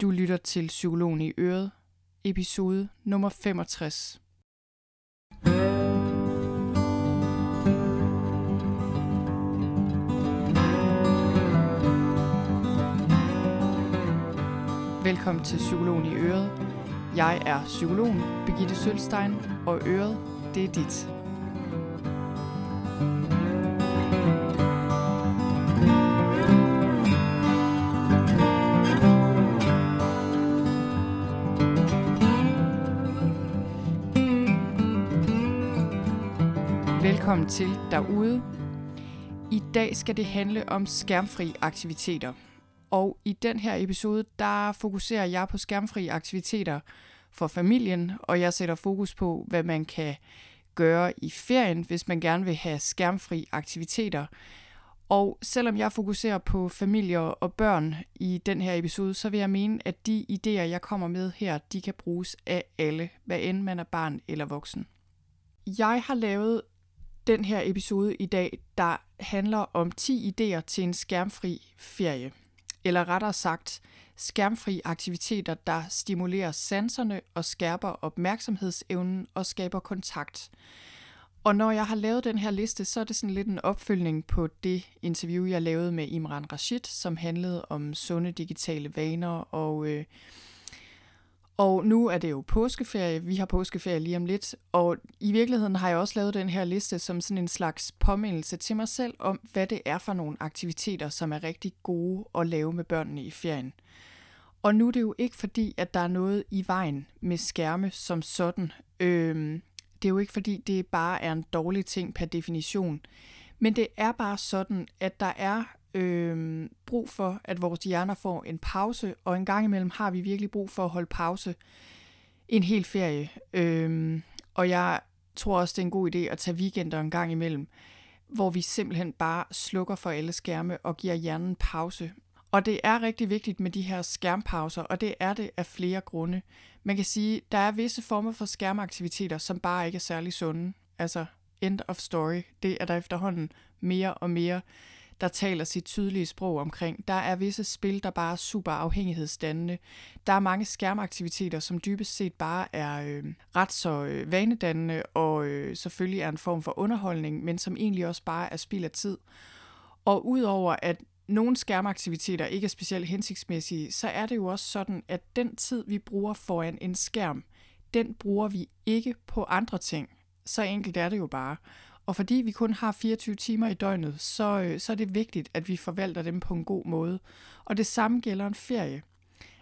Du lytter til Psykologen i Øret, episode nummer 65. Velkommen til Psykologen i Øret. Jeg er psykologen Birgitte Sølstein, og Øret, det er dit. Velkommen til derude. I dag skal det handle om skærmfri aktiviteter. Og i den her episode, der fokuserer jeg på skærmfri aktiviteter for familien, og jeg sætter fokus på, hvad man kan gøre i ferien, hvis man gerne vil have skærmfri aktiviteter. Og selvom jeg fokuserer på familier og børn i den her episode, så vil jeg mene, at de idéer, jeg kommer med her, de kan bruges af alle, hvad end man er barn eller voksen. Jeg har lavet den her episode i dag, der handler om 10 idéer til en skærmfri ferie. Eller rettere sagt, skærmfri aktiviteter, der stimulerer sanserne og skærper opmærksomhedsevnen og skaber kontakt. Og når jeg har lavet den her liste, så er det sådan lidt en opfølgning på det interview, jeg lavede med Imran Rashid, som handlede om sunde digitale vaner og øh, og nu er det jo påskeferie. Vi har påskeferie lige om lidt. Og i virkeligheden har jeg også lavet den her liste som sådan en slags påmindelse til mig selv om, hvad det er for nogle aktiviteter, som er rigtig gode at lave med børnene i ferien. Og nu er det jo ikke fordi, at der er noget i vejen med skærme som sådan. Øhm, det er jo ikke fordi, det bare er en dårlig ting per definition. Men det er bare sådan, at der er øh, brug for, at vores hjerner får en pause, og en gang imellem har vi virkelig brug for at holde pause en hel ferie. Øh, og jeg tror også, det er en god idé at tage weekender en gang imellem, hvor vi simpelthen bare slukker for alle skærme og giver hjernen pause. Og det er rigtig vigtigt med de her skærmpauser, og det er det af flere grunde. Man kan sige, der er visse former for skærmaktiviteter, som bare ikke er særlig sunde. Altså, end of story. Det er der efterhånden mere og mere der taler sit tydelige sprog omkring. Der er visse spil, der bare er super afhængighedsdannende. Der er mange skærmaktiviteter, som dybest set bare er øh, ret så øh, vanedannende og øh, selvfølgelig er en form for underholdning, men som egentlig også bare er spild af tid. Og udover at nogle skærmaktiviteter ikke er specielt hensigtsmæssige, så er det jo også sådan, at den tid, vi bruger foran en skærm, den bruger vi ikke på andre ting. Så enkelt er det jo bare. Og fordi vi kun har 24 timer i døgnet, så, øh, så er det vigtigt, at vi forvalter dem på en god måde. Og det samme gælder en ferie.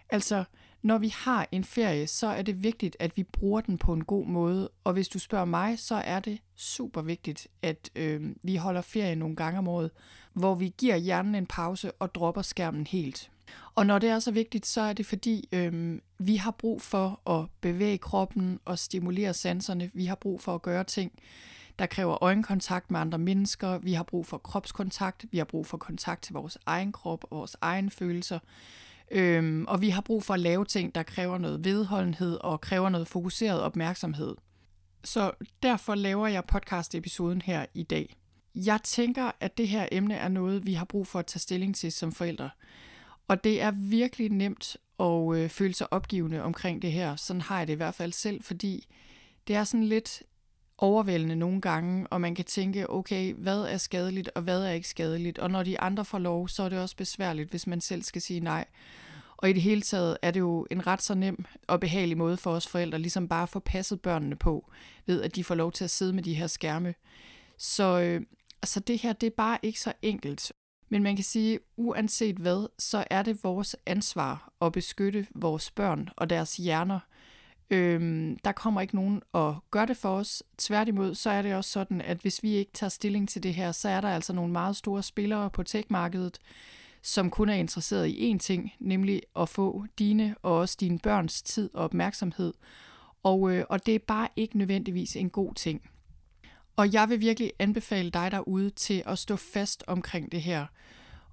Altså, når vi har en ferie, så er det vigtigt, at vi bruger den på en god måde. Og hvis du spørger mig, så er det super vigtigt, at øh, vi holder ferie nogle gange om året, hvor vi giver hjernen en pause og dropper skærmen helt. Og når det er så vigtigt, så er det fordi, øh, vi har brug for at bevæge kroppen og stimulere sanserne. Vi har brug for at gøre ting, der kræver øjenkontakt med andre mennesker. Vi har brug for kropskontakt. Vi har brug for kontakt til vores egen krop og vores egen følelser. Øhm, og vi har brug for at lave ting, der kræver noget vedholdenhed og kræver noget fokuseret opmærksomhed. Så derfor laver jeg podcast-episoden her i dag. Jeg tænker, at det her emne er noget, vi har brug for at tage stilling til som forældre. Og det er virkelig nemt at øh, føle sig opgivende omkring det her. Sådan har jeg det i hvert fald selv, fordi det er sådan lidt overvældende nogle gange, og man kan tænke, okay, hvad er skadeligt, og hvad er ikke skadeligt, og når de andre får lov, så er det også besværligt, hvis man selv skal sige nej. Og i det hele taget er det jo en ret så nem og behagelig måde for os forældre, ligesom bare at få passet børnene på, ved at de får lov til at sidde med de her skærme. Så øh, så det her, det er bare ikke så enkelt. Men man kan sige, uanset hvad, så er det vores ansvar at beskytte vores børn og deres hjerner – Øhm, der kommer ikke nogen og gør det for os. Tværtimod, så er det også sådan, at hvis vi ikke tager stilling til det her, så er der altså nogle meget store spillere på tech-markedet, som kun er interesseret i én ting, nemlig at få dine og også dine børns tid og opmærksomhed. Og, øh, og det er bare ikke nødvendigvis en god ting. Og jeg vil virkelig anbefale dig derude til at stå fast omkring det her.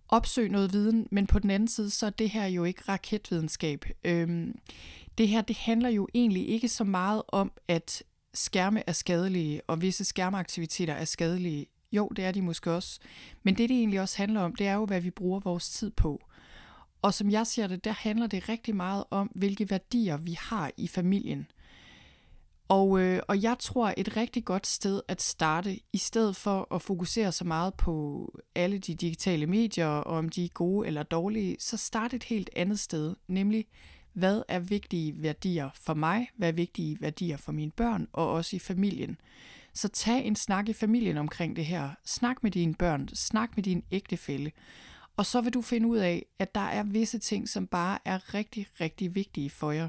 Opsøg noget viden, men på den anden side, så er det her jo ikke raketvidenskab. Øhm, det her, det handler jo egentlig ikke så meget om, at skærme er skadelige, og visse skærmaktiviteter er skadelige. Jo, det er de måske også. Men det, det egentlig også handler om, det er jo, hvad vi bruger vores tid på. Og som jeg ser det, der handler det rigtig meget om, hvilke værdier vi har i familien. Og, øh, og jeg tror et rigtig godt sted at starte, i stedet for at fokusere så meget på alle de digitale medier, og om de er gode eller dårlige, så start et helt andet sted, nemlig hvad er vigtige værdier for mig, hvad er vigtige værdier for mine børn, og også i familien. Så tag en snak i familien omkring det her. Snak med dine børn, snak med din ægtefælle. Og så vil du finde ud af, at der er visse ting, som bare er rigtig, rigtig vigtige for jer.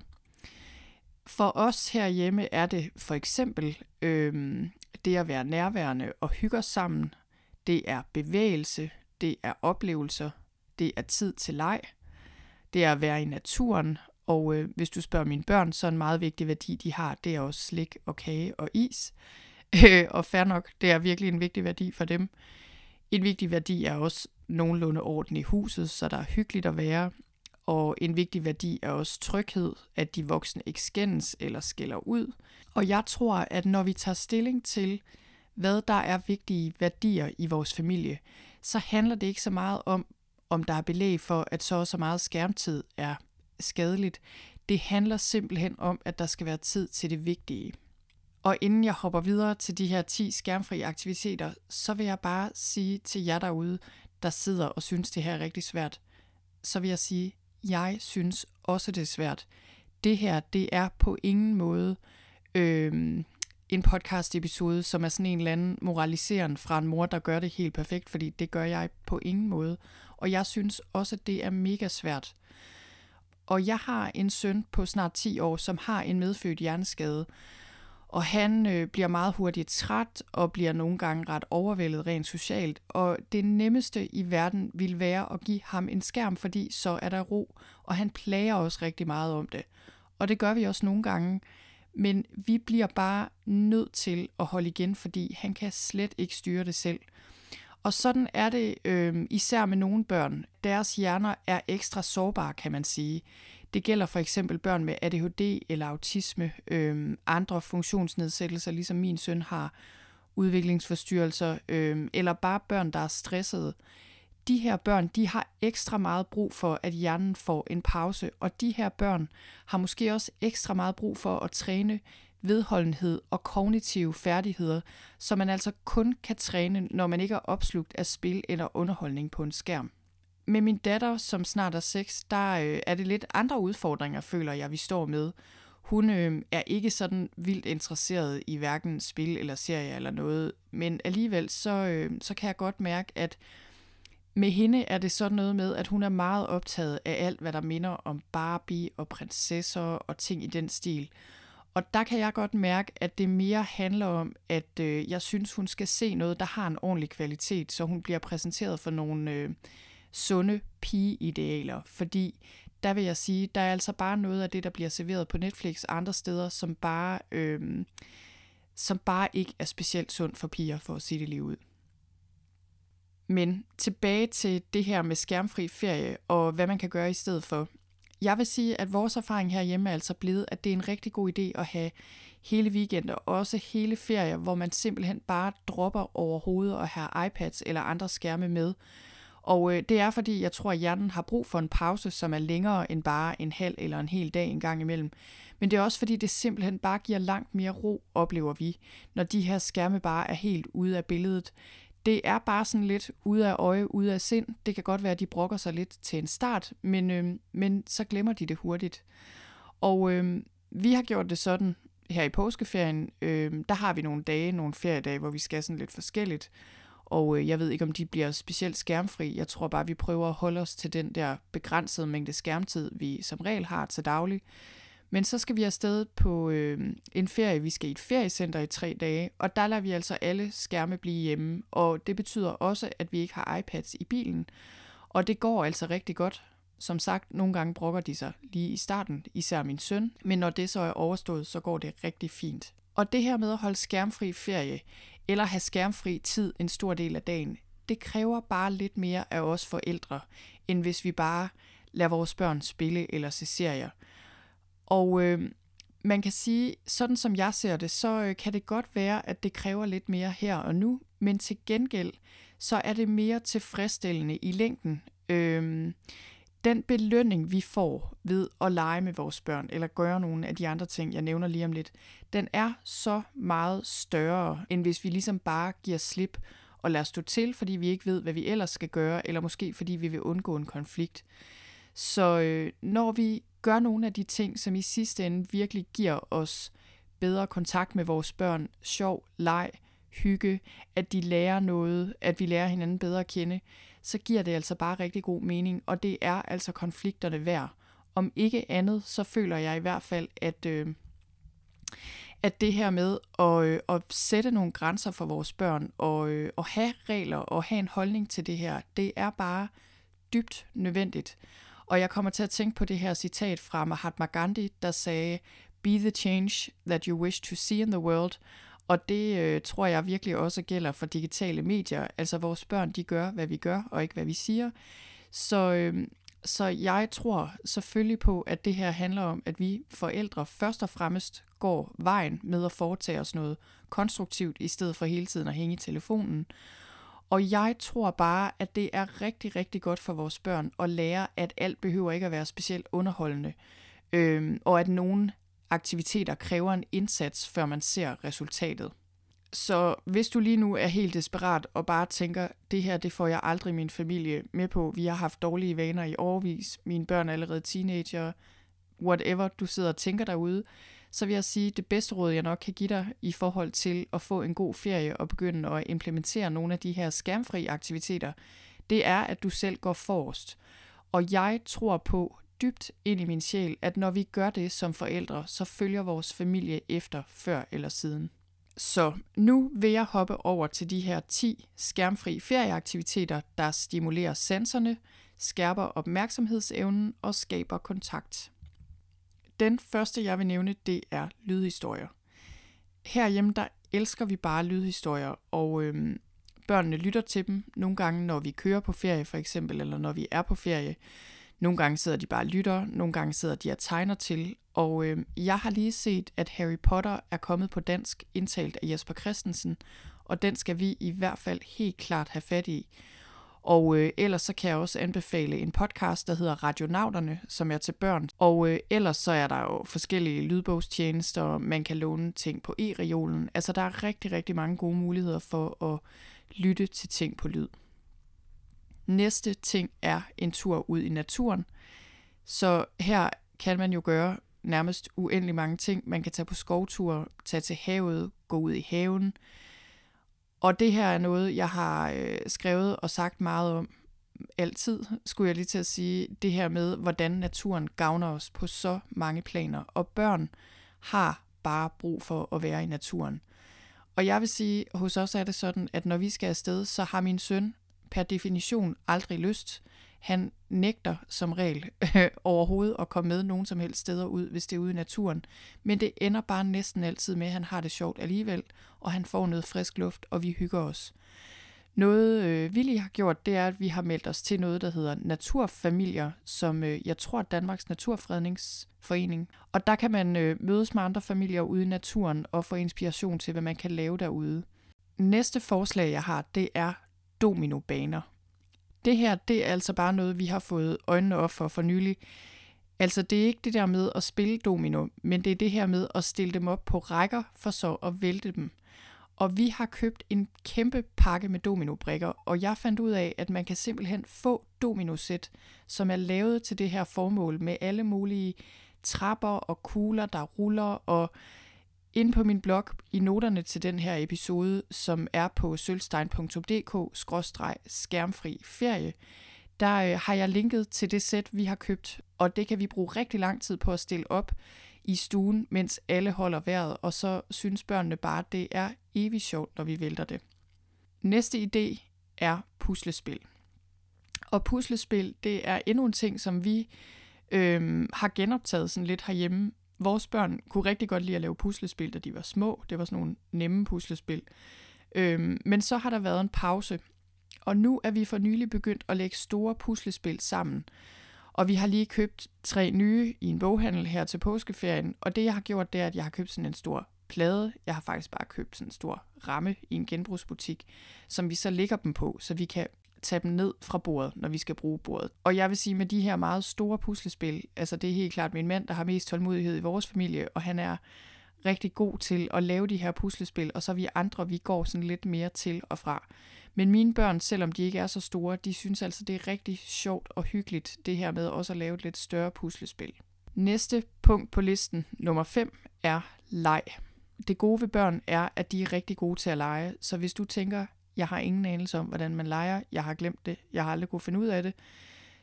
For os herhjemme er det for eksempel øh, det at være nærværende og hygge os sammen. Det er bevægelse, det er oplevelser, det er tid til leg, det er at være i naturen. Og øh, hvis du spørger mine børn, så en meget vigtig værdi, de har, det er også slik og kage og is. og fair nok, det er virkelig en vigtig værdi for dem. En vigtig værdi er også nogenlunde orden i huset, så der er hyggeligt at være. Og en vigtig værdi er også tryghed, at de voksne ikke skændes eller skiller ud. Og jeg tror, at når vi tager stilling til, hvad der er vigtige værdier i vores familie, så handler det ikke så meget om, om der er belæg for, at så og så meget skærmtid er skadeligt. Det handler simpelthen om, at der skal være tid til det vigtige. Og inden jeg hopper videre til de her 10 skærmfri aktiviteter, så vil jeg bare sige til jer derude, der sidder og synes, det her er rigtig svært, så vil jeg sige, jeg synes også, det er svært. Det her, det er på ingen måde øh, en podcast episode, som er sådan en eller anden moraliserende fra en mor, der gør det helt perfekt, fordi det gør jeg på ingen måde. Og jeg synes også, det er mega svært. Og jeg har en søn på snart 10 år, som har en medfødt hjerneskade, og han øh, bliver meget hurtigt træt og bliver nogle gange ret overvældet rent socialt. Og det nemmeste i verden vil være at give ham en skærm, fordi så er der ro. Og han plager os rigtig meget om det. Og det gør vi også nogle gange. Men vi bliver bare nødt til at holde igen, fordi han kan slet ikke styre det selv. Og sådan er det øh, især med nogle børn. Deres hjerner er ekstra sårbare, kan man sige. Det gælder for eksempel børn med ADHD eller autisme, øh, andre funktionsnedsættelser, ligesom min søn har, udviklingsforstyrrelser, øh, eller bare børn, der er stressede. De her børn, de har ekstra meget brug for, at hjernen får en pause, og de her børn har måske også ekstra meget brug for at træne vedholdenhed og kognitive færdigheder, som man altså kun kan træne, når man ikke er opslugt af spil eller underholdning på en skærm. Med min datter, som snart er 6, der øh, er det lidt andre udfordringer, føler jeg, vi står med. Hun øh, er ikke sådan vildt interesseret i hverken spil eller serie eller noget, men alligevel så, øh, så kan jeg godt mærke, at med hende er det sådan noget med, at hun er meget optaget af alt, hvad der minder om Barbie og prinsesser og ting i den stil. Og der kan jeg godt mærke, at det mere handler om, at øh, jeg synes, hun skal se noget, der har en ordentlig kvalitet, så hun bliver præsenteret for nogle øh, sunde pigeidealer. Fordi der vil jeg sige, der er altså bare noget af det, der bliver serveret på Netflix og andre steder, som bare, øh, som bare ikke er specielt sundt for piger, for at sige det lige ud. Men tilbage til det her med skærmfri ferie og hvad man kan gøre i stedet for. Jeg vil sige, at vores erfaring herhjemme er altså blevet, at det er en rigtig god idé at have hele weekender, og også hele ferier, hvor man simpelthen bare dropper overhovedet og have iPads eller andre skærme med. Og øh, det er fordi, jeg tror, at hjernen har brug for en pause, som er længere end bare en halv eller en hel dag en gang imellem. Men det er også fordi, det simpelthen bare giver langt mere ro, oplever vi, når de her skærme bare er helt ude af billedet det er bare sådan lidt ude af øje, ude af sind. Det kan godt være, at de brokker sig lidt til en start, men, øh, men så glemmer de det hurtigt. Og øh, vi har gjort det sådan her i påskeferien. Øh, der har vi nogle dage, nogle feriedage, hvor vi skal sådan lidt forskelligt. Og øh, jeg ved ikke, om de bliver specielt skærmfri. Jeg tror bare, vi prøver at holde os til den der begrænsede mængde skærmtid, vi som regel har til daglig. Men så skal vi afsted på øh, en ferie. Vi skal i et feriecenter i tre dage, og der lader vi altså alle skærme blive hjemme. Og det betyder også, at vi ikke har iPads i bilen. Og det går altså rigtig godt. Som sagt, nogle gange brokker de sig lige i starten, især min søn. Men når det så er overstået, så går det rigtig fint. Og det her med at holde skærmfri ferie, eller have skærmfri tid en stor del af dagen, det kræver bare lidt mere af os forældre, end hvis vi bare lader vores børn spille eller se serier. Og øh, man kan sige, sådan som jeg ser det, så øh, kan det godt være, at det kræver lidt mere her og nu, men til gengæld, så er det mere tilfredsstillende i længden. Øh, den belønning, vi får ved at lege med vores børn, eller gøre nogle af de andre ting, jeg nævner lige om lidt, den er så meget større, end hvis vi ligesom bare giver slip og lader stå til, fordi vi ikke ved, hvad vi ellers skal gøre, eller måske fordi vi vil undgå en konflikt. Så øh, når vi gør nogle af de ting, som i sidste ende virkelig giver os bedre kontakt med vores børn, sjov, leg, hygge, at de lærer noget, at vi lærer hinanden bedre at kende, så giver det altså bare rigtig god mening, og det er altså konflikterne værd. Om ikke andet, så føler jeg i hvert fald, at, øh, at det her med at, øh, at sætte nogle grænser for vores børn, og øh, at have regler og have en holdning til det her, det er bare dybt nødvendigt. Og jeg kommer til at tænke på det her citat fra Mahatma Gandhi, der sagde, Be the change that you wish to see in the world. Og det øh, tror jeg virkelig også gælder for digitale medier. Altså vores børn, de gør, hvad vi gør, og ikke hvad vi siger. Så, øh, så jeg tror selvfølgelig på, at det her handler om, at vi forældre først og fremmest går vejen med at foretage os noget konstruktivt, i stedet for hele tiden at hænge i telefonen. Og jeg tror bare, at det er rigtig, rigtig godt for vores børn at lære, at alt behøver ikke at være specielt underholdende, øhm, og at nogle aktiviteter kræver en indsats, før man ser resultatet. Så hvis du lige nu er helt desperat og bare tænker, det her det får jeg aldrig min familie med på, vi har haft dårlige vaner i årvis, mine børn er allerede teenager, whatever du sidder og tænker derude, så vil jeg sige, at det bedste råd, jeg nok kan give dig i forhold til at få en god ferie og begynde at implementere nogle af de her skærmfri aktiviteter, det er, at du selv går forrest. Og jeg tror på dybt ind i min sjæl, at når vi gør det som forældre, så følger vores familie efter før eller siden. Så nu vil jeg hoppe over til de her 10 skærmfri ferieaktiviteter, der stimulerer sanserne, skærper opmærksomhedsevnen og skaber kontakt. Den første, jeg vil nævne, det er lydhistorier. Herhjemme, der elsker vi bare lydhistorier, og øhm, børnene lytter til dem nogle gange, når vi kører på ferie for eksempel, eller når vi er på ferie. Nogle gange sidder de bare og lytter, nogle gange sidder de og tegner til. Og øh, jeg har lige set, at Harry Potter er kommet på dansk, indtalt af Jesper Christensen, og den skal vi i hvert fald helt klart have fat i. Og øh, ellers så kan jeg også anbefale en podcast, der hedder Radionauterne, som er til børn. Og øh, ellers så er der jo forskellige lydbogstjenester, man kan låne ting på e-reolen. Altså der er rigtig, rigtig mange gode muligheder for at lytte til ting på lyd. Næste ting er en tur ud i naturen. Så her kan man jo gøre nærmest uendelig mange ting. Man kan tage på skovtur, tage til havet, gå ud i haven. Og det her er noget, jeg har øh, skrevet og sagt meget om altid, skulle jeg lige til at sige, det her med, hvordan naturen gavner os på så mange planer. Og børn har bare brug for at være i naturen. Og jeg vil sige, hos os er det sådan, at når vi skal afsted, så har min søn per definition aldrig lyst. Han nægter som regel øh, overhovedet at komme med nogen som helst steder ud, hvis det er ude i naturen. Men det ender bare næsten altid med, at han har det sjovt alligevel, og han får noget frisk luft, og vi hygger os. Noget øh, vi lige har gjort, det er, at vi har meldt os til noget, der hedder Naturfamilier, som øh, jeg tror Danmarks Naturfredningsforening. Og der kan man øh, mødes med andre familier ude i naturen og få inspiration til, hvad man kan lave derude. Næste forslag, jeg har, det er dominobaner. Det her, det er altså bare noget, vi har fået øjnene op for for nylig. Altså, det er ikke det der med at spille domino, men det er det her med at stille dem op på rækker, for så at vælte dem. Og vi har købt en kæmpe pakke med dominobrikker, og jeg fandt ud af, at man kan simpelthen få dominosæt, som er lavet til det her formål med alle mulige trapper og kugler, der ruller og ind på min blog i noterne til den her episode, som er på sølvstein.dk-skærmfri ferie, der øh, har jeg linket til det sæt, vi har købt, og det kan vi bruge rigtig lang tid på at stille op i stuen, mens alle holder vejret, og så synes børnene bare, at det er evig sjovt, når vi vælter det. Næste idé er puslespil. Og puslespil, det er endnu en ting, som vi øh, har genoptaget sådan lidt herhjemme vores børn kunne rigtig godt lide at lave puslespil, da de var små. Det var sådan nogle nemme puslespil. Øhm, men så har der været en pause, og nu er vi for nylig begyndt at lægge store puslespil sammen. Og vi har lige købt tre nye i en boghandel her til påskeferien, og det jeg har gjort, det er, at jeg har købt sådan en stor plade. Jeg har faktisk bare købt sådan en stor ramme i en genbrugsbutik, som vi så lægger dem på, så vi kan tage dem ned fra bordet, når vi skal bruge bordet. Og jeg vil sige, med de her meget store puslespil, altså det er helt klart min mand, der har mest tålmodighed i vores familie, og han er rigtig god til at lave de her puslespil, og så vi andre, vi går sådan lidt mere til og fra. Men mine børn, selvom de ikke er så store, de synes altså, det er rigtig sjovt og hyggeligt, det her med også at lave et lidt større puslespil. Næste punkt på listen, nummer 5, er leg. Det gode ved børn er, at de er rigtig gode til at lege, så hvis du tænker, jeg har ingen anelse om, hvordan man leger, jeg har glemt det, jeg har aldrig kunne finde ud af det,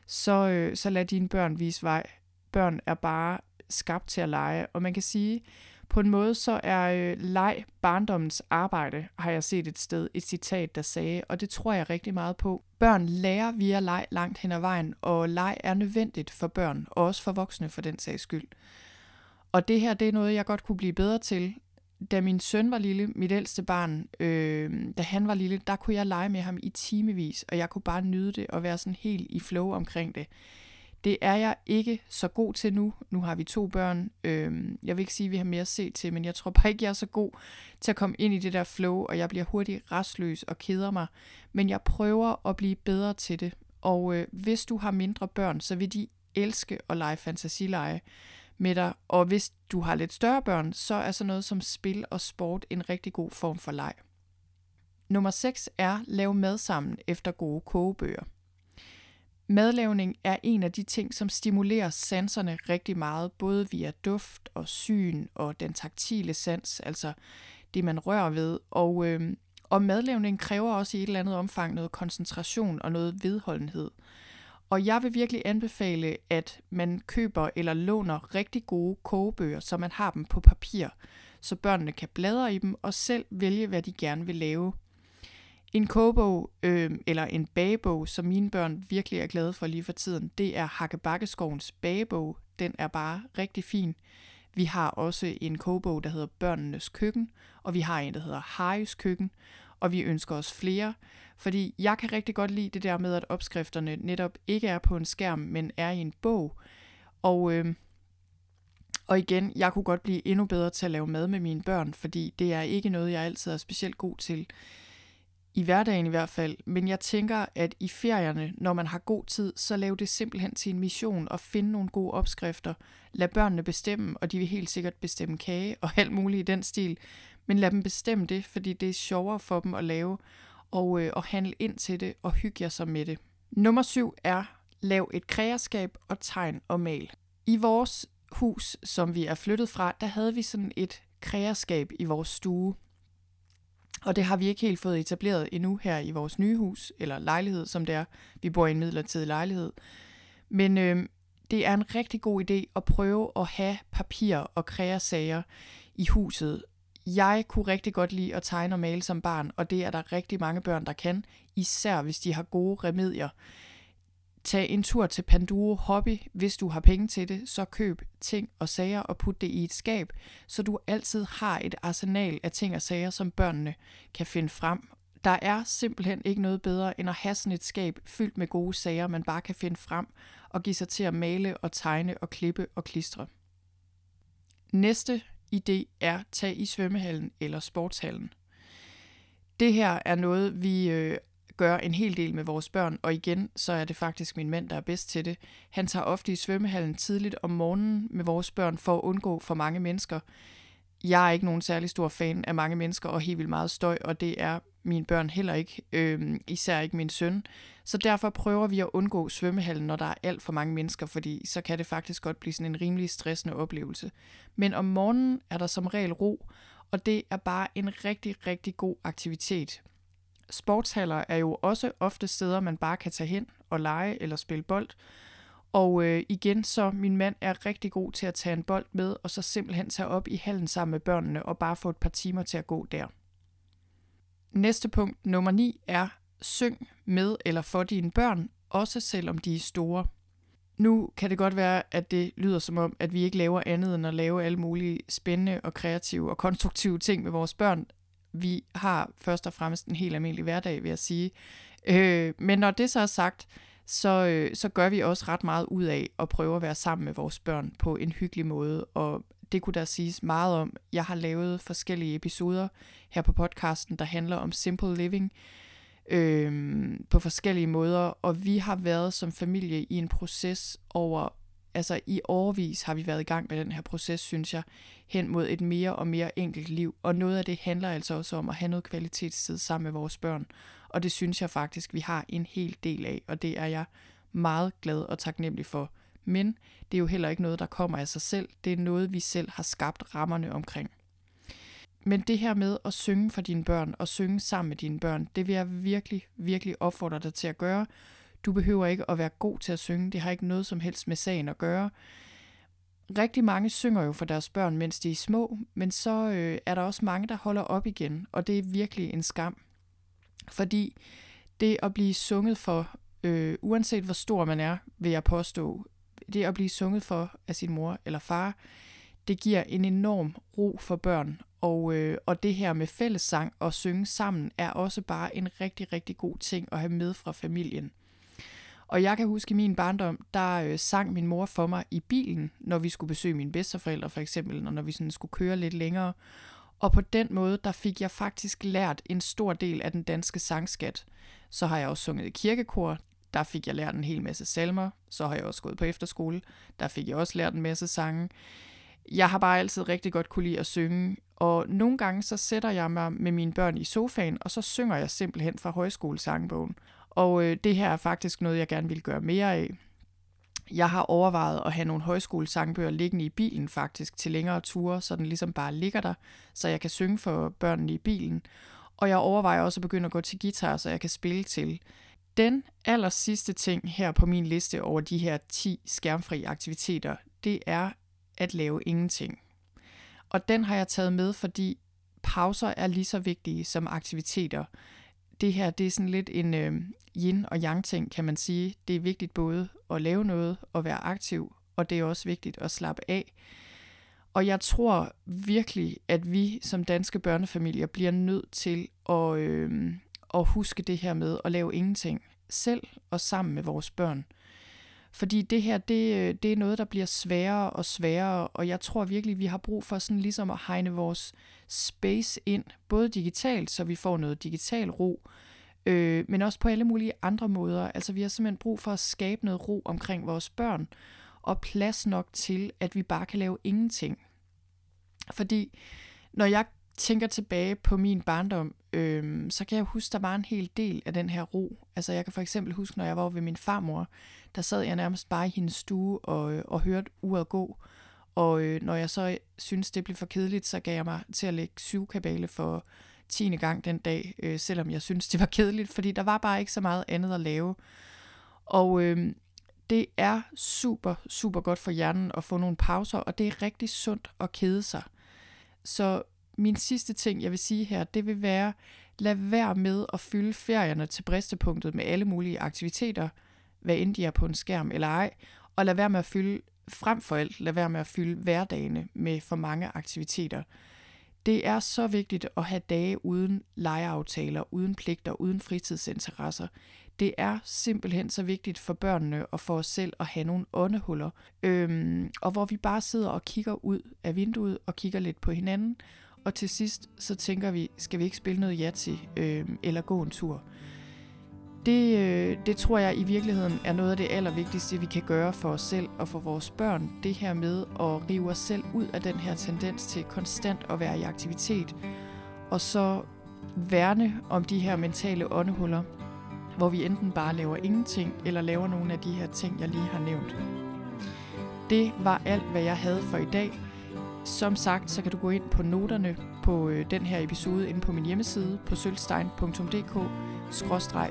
så, øh, så lad dine børn vise vej. Børn er bare skabt til at lege, og man kan sige, på en måde så er øh, leg barndommens arbejde, har jeg set et sted, et citat, der sagde, og det tror jeg rigtig meget på. Børn lærer via leg langt hen ad vejen, og leg er nødvendigt for børn, og også for voksne for den sags skyld. Og det her, det er noget, jeg godt kunne blive bedre til. Da min søn var lille, mit ældste barn, øh, da han var lille, der kunne jeg lege med ham i timevis, og jeg kunne bare nyde det og være sådan helt i flow omkring det. Det er jeg ikke så god til nu. Nu har vi to børn. Øh, jeg vil ikke sige, at vi har mere at se til, men jeg tror bare ikke, jeg er så god til at komme ind i det der flow, og jeg bliver hurtigt restløs og keder mig. Men jeg prøver at blive bedre til det. Og øh, hvis du har mindre børn, så vil de elske at lege fantasileje med dig. Og hvis du har lidt større børn, så er sådan noget som spil og sport en rigtig god form for leg. Nummer 6 er lave mad sammen efter gode kogebøger. Madlavning er en af de ting, som stimulerer sanserne rigtig meget, både via duft og syn og den taktile sans, altså det, man rører ved. Og, øh, og madlavning kræver også i et eller andet omfang noget koncentration og noget vedholdenhed. Og jeg vil virkelig anbefale, at man køber eller låner rigtig gode kogebøger, så man har dem på papir, så børnene kan bladre i dem og selv vælge, hvad de gerne vil lave. En kogebog øh, eller en bagebog, som mine børn virkelig er glade for lige for tiden, det er Hakkebakkeskovens bagebog. Den er bare rigtig fin. Vi har også en kogebog, der hedder Børnenes Køkken, og vi har en, der hedder Harjus Køkken, og vi ønsker os flere, fordi jeg kan rigtig godt lide det der med, at opskrifterne netop ikke er på en skærm, men er i en bog. Og, øh, og igen, jeg kunne godt blive endnu bedre til at lave mad med mine børn, fordi det er ikke noget, jeg altid er specielt god til i hverdagen i hvert fald, men jeg tænker, at i ferierne, når man har god tid, så lav det simpelthen til en mission at finde nogle gode opskrifter. Lad børnene bestemme, og de vil helt sikkert bestemme kage og alt muligt i den stil. Men lad dem bestemme det, fordi det er sjovere for dem at lave, og, øh, og handle ind til det og hygge jer sig med det. Nummer syv er, lav et kreerskab og tegn og mal. I vores hus, som vi er flyttet fra, der havde vi sådan et kreerskab i vores stue. Og det har vi ikke helt fået etableret endnu her i vores nye hus, eller lejlighed, som det er. Vi bor i en midlertidig lejlighed. Men øh, det er en rigtig god idé at prøve at have papir og kreasager i huset. Jeg kunne rigtig godt lide at tegne og male som barn, og det er der rigtig mange børn, der kan, især hvis de har gode remedier. Tag en tur til Panduro Hobby. Hvis du har penge til det, så køb ting og sager og put det i et skab, så du altid har et arsenal af ting og sager, som børnene kan finde frem. Der er simpelthen ikke noget bedre end at have sådan et skab fyldt med gode sager, man bare kan finde frem og give sig til at male og tegne og klippe og klistre. Næste idé er tag i svømmehallen eller sportshallen. Det her er noget, vi øh, gør en hel del med vores børn, og igen, så er det faktisk min mand, der er bedst til det. Han tager ofte i svømmehallen tidligt om morgenen med vores børn for at undgå for mange mennesker. Jeg er ikke nogen særlig stor fan af mange mennesker og helt vildt meget støj, og det er mine børn heller ikke, øh, især ikke min søn. Så derfor prøver vi at undgå svømmehallen, når der er alt for mange mennesker, fordi så kan det faktisk godt blive sådan en rimelig stressende oplevelse. Men om morgenen er der som regel ro, og det er bare en rigtig, rigtig god aktivitet. Sportshaller er jo også ofte steder, man bare kan tage hen og lege eller spille bold. Og øh, igen, så min mand er rigtig god til at tage en bold med, og så simpelthen tage op i hallen sammen med børnene og bare få et par timer til at gå der. Næste punkt, nummer 9, er syng med eller for dine børn, også selvom de er store. Nu kan det godt være, at det lyder som om, at vi ikke laver andet end at lave alle mulige spændende og kreative og konstruktive ting med vores børn vi har først og fremmest en helt almindelig hverdag, vil jeg sige. Øh, men når det så er sagt, så, øh, så gør vi også ret meget ud af at prøve at være sammen med vores børn på en hyggelig måde, og det kunne der siges meget om. Jeg har lavet forskellige episoder her på podcasten, der handler om simple living, øh, på forskellige måder, og vi har været som familie i en proces over, altså i årvis har vi været i gang med den her proces, synes jeg, hen mod et mere og mere enkelt liv, og noget af det handler altså også om at have noget kvalitetstid sammen med vores børn, og det synes jeg faktisk, vi har en hel del af, og det er jeg meget glad og taknemmelig for. Men det er jo heller ikke noget, der kommer af sig selv. Det er noget, vi selv har skabt rammerne omkring. Men det her med at synge for dine børn og synge sammen med dine børn, det vil jeg virkelig, virkelig opfordre dig til at gøre. Du behøver ikke at være god til at synge. Det har ikke noget som helst med sagen at gøre. Rigtig mange synger jo for deres børn, mens de er små, men så øh, er der også mange, der holder op igen, og det er virkelig en skam. Fordi det at blive sunget for, øh, uanset hvor stor man er, vil jeg påstå, det at blive sunget for af sin mor eller far, det giver en enorm ro for børn. Og, øh, og det her med fællessang og synge sammen er også bare en rigtig, rigtig god ting at have med fra familien. Og jeg kan huske i min barndom, der øh, sang min mor for mig i bilen, når vi skulle besøge mine bedsteforældre for eksempel, og når vi sådan skulle køre lidt længere. Og på den måde, der fik jeg faktisk lært en stor del af den danske sangskat. Så har jeg også sunget i kirkekor, der fik jeg lært en hel masse salmer. Så har jeg også gået på efterskole, der fik jeg også lært en masse sange. Jeg har bare altid rigtig godt kunne lide at synge, og nogle gange så sætter jeg mig med mine børn i sofaen, og så synger jeg simpelthen fra højskolesangbogen. Og øh, det her er faktisk noget, jeg gerne vil gøre mere af. Jeg har overvejet at have nogle højskolesangbøger liggende i bilen faktisk til længere ture, så den ligesom bare ligger der, så jeg kan synge for børnene i bilen. Og jeg overvejer også at begynde at gå til guitar, så jeg kan spille til. Den aller sidste ting her på min liste over de her 10 skærmfri aktiviteter, det er at lave ingenting. Og den har jeg taget med, fordi pauser er lige så vigtige som aktiviteter. Det her, det er sådan lidt en øh, yin og yang ting, kan man sige. Det er vigtigt både at lave noget og være aktiv, og det er også vigtigt at slappe af. Og jeg tror virkelig, at vi som danske børnefamilier bliver nødt til at, øh, at huske det her med at lave ingenting selv og sammen med vores børn. Fordi det her, det, øh, det er noget, der bliver sværere og sværere, og jeg tror virkelig, vi har brug for sådan ligesom at hegne vores space ind, både digitalt, så vi får noget digital ro, øh, men også på alle mulige andre måder. Altså vi har simpelthen brug for at skabe noget ro omkring vores børn, og plads nok til, at vi bare kan lave ingenting. Fordi når jeg tænker tilbage på min barndom, øh, så kan jeg huske, der var en hel del af den her ro. Altså jeg kan for eksempel huske, når jeg var ved min farmor, der sad jeg nærmest bare i hendes stue og, øh, og hørte uret gå. Og øh, når jeg så synes det blev for kedeligt, så gav jeg mig til at lægge syvkabale for tiende gang den dag, øh, selvom jeg synes det var kedeligt, fordi der var bare ikke så meget andet at lave. Og øh, det er super, super godt for hjernen at få nogle pauser, og det er rigtig sundt at kede sig. Så min sidste ting, jeg vil sige her, det vil være, lad være med at fylde ferierne til bristepunktet med alle mulige aktiviteter, hvad end de er på en skærm eller ej, og lad være med at fylde, frem for alt, lad være med at fylde hverdagene med for mange aktiviteter. Det er så vigtigt at have dage uden legeaftaler, uden pligter, uden fritidsinteresser. Det er simpelthen så vigtigt for børnene og for os selv at have nogle åndehuller, øhm, og hvor vi bare sidder og kigger ud af vinduet og kigger lidt på hinanden, og til sidst så tænker vi, skal vi ikke spille noget Yahtzee øh, eller gå en tur? Det, øh, det tror jeg i virkeligheden er noget af det allervigtigste, vi kan gøre for os selv og for vores børn. Det her med at rive os selv ud af den her tendens til konstant at være i aktivitet. Og så værne om de her mentale åndehuller, hvor vi enten bare laver ingenting, eller laver nogle af de her ting, jeg lige har nævnt. Det var alt, hvad jeg havde for i dag. Som sagt, så kan du gå ind på noterne på øh, den her episode inde på min hjemmeside på sølvstein.dk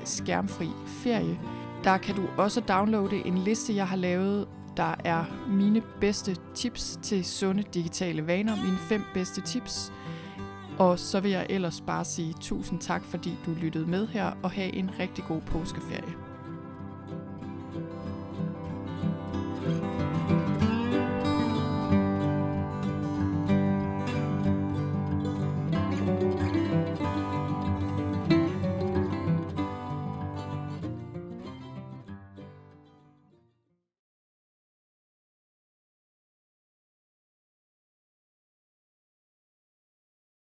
skærmfri ferie. Der kan du også downloade en liste, jeg har lavet, der er mine bedste tips til sunde digitale vaner, mine fem bedste tips. Og så vil jeg ellers bare sige tusind tak, fordi du lyttede med her, og have en rigtig god påskeferie.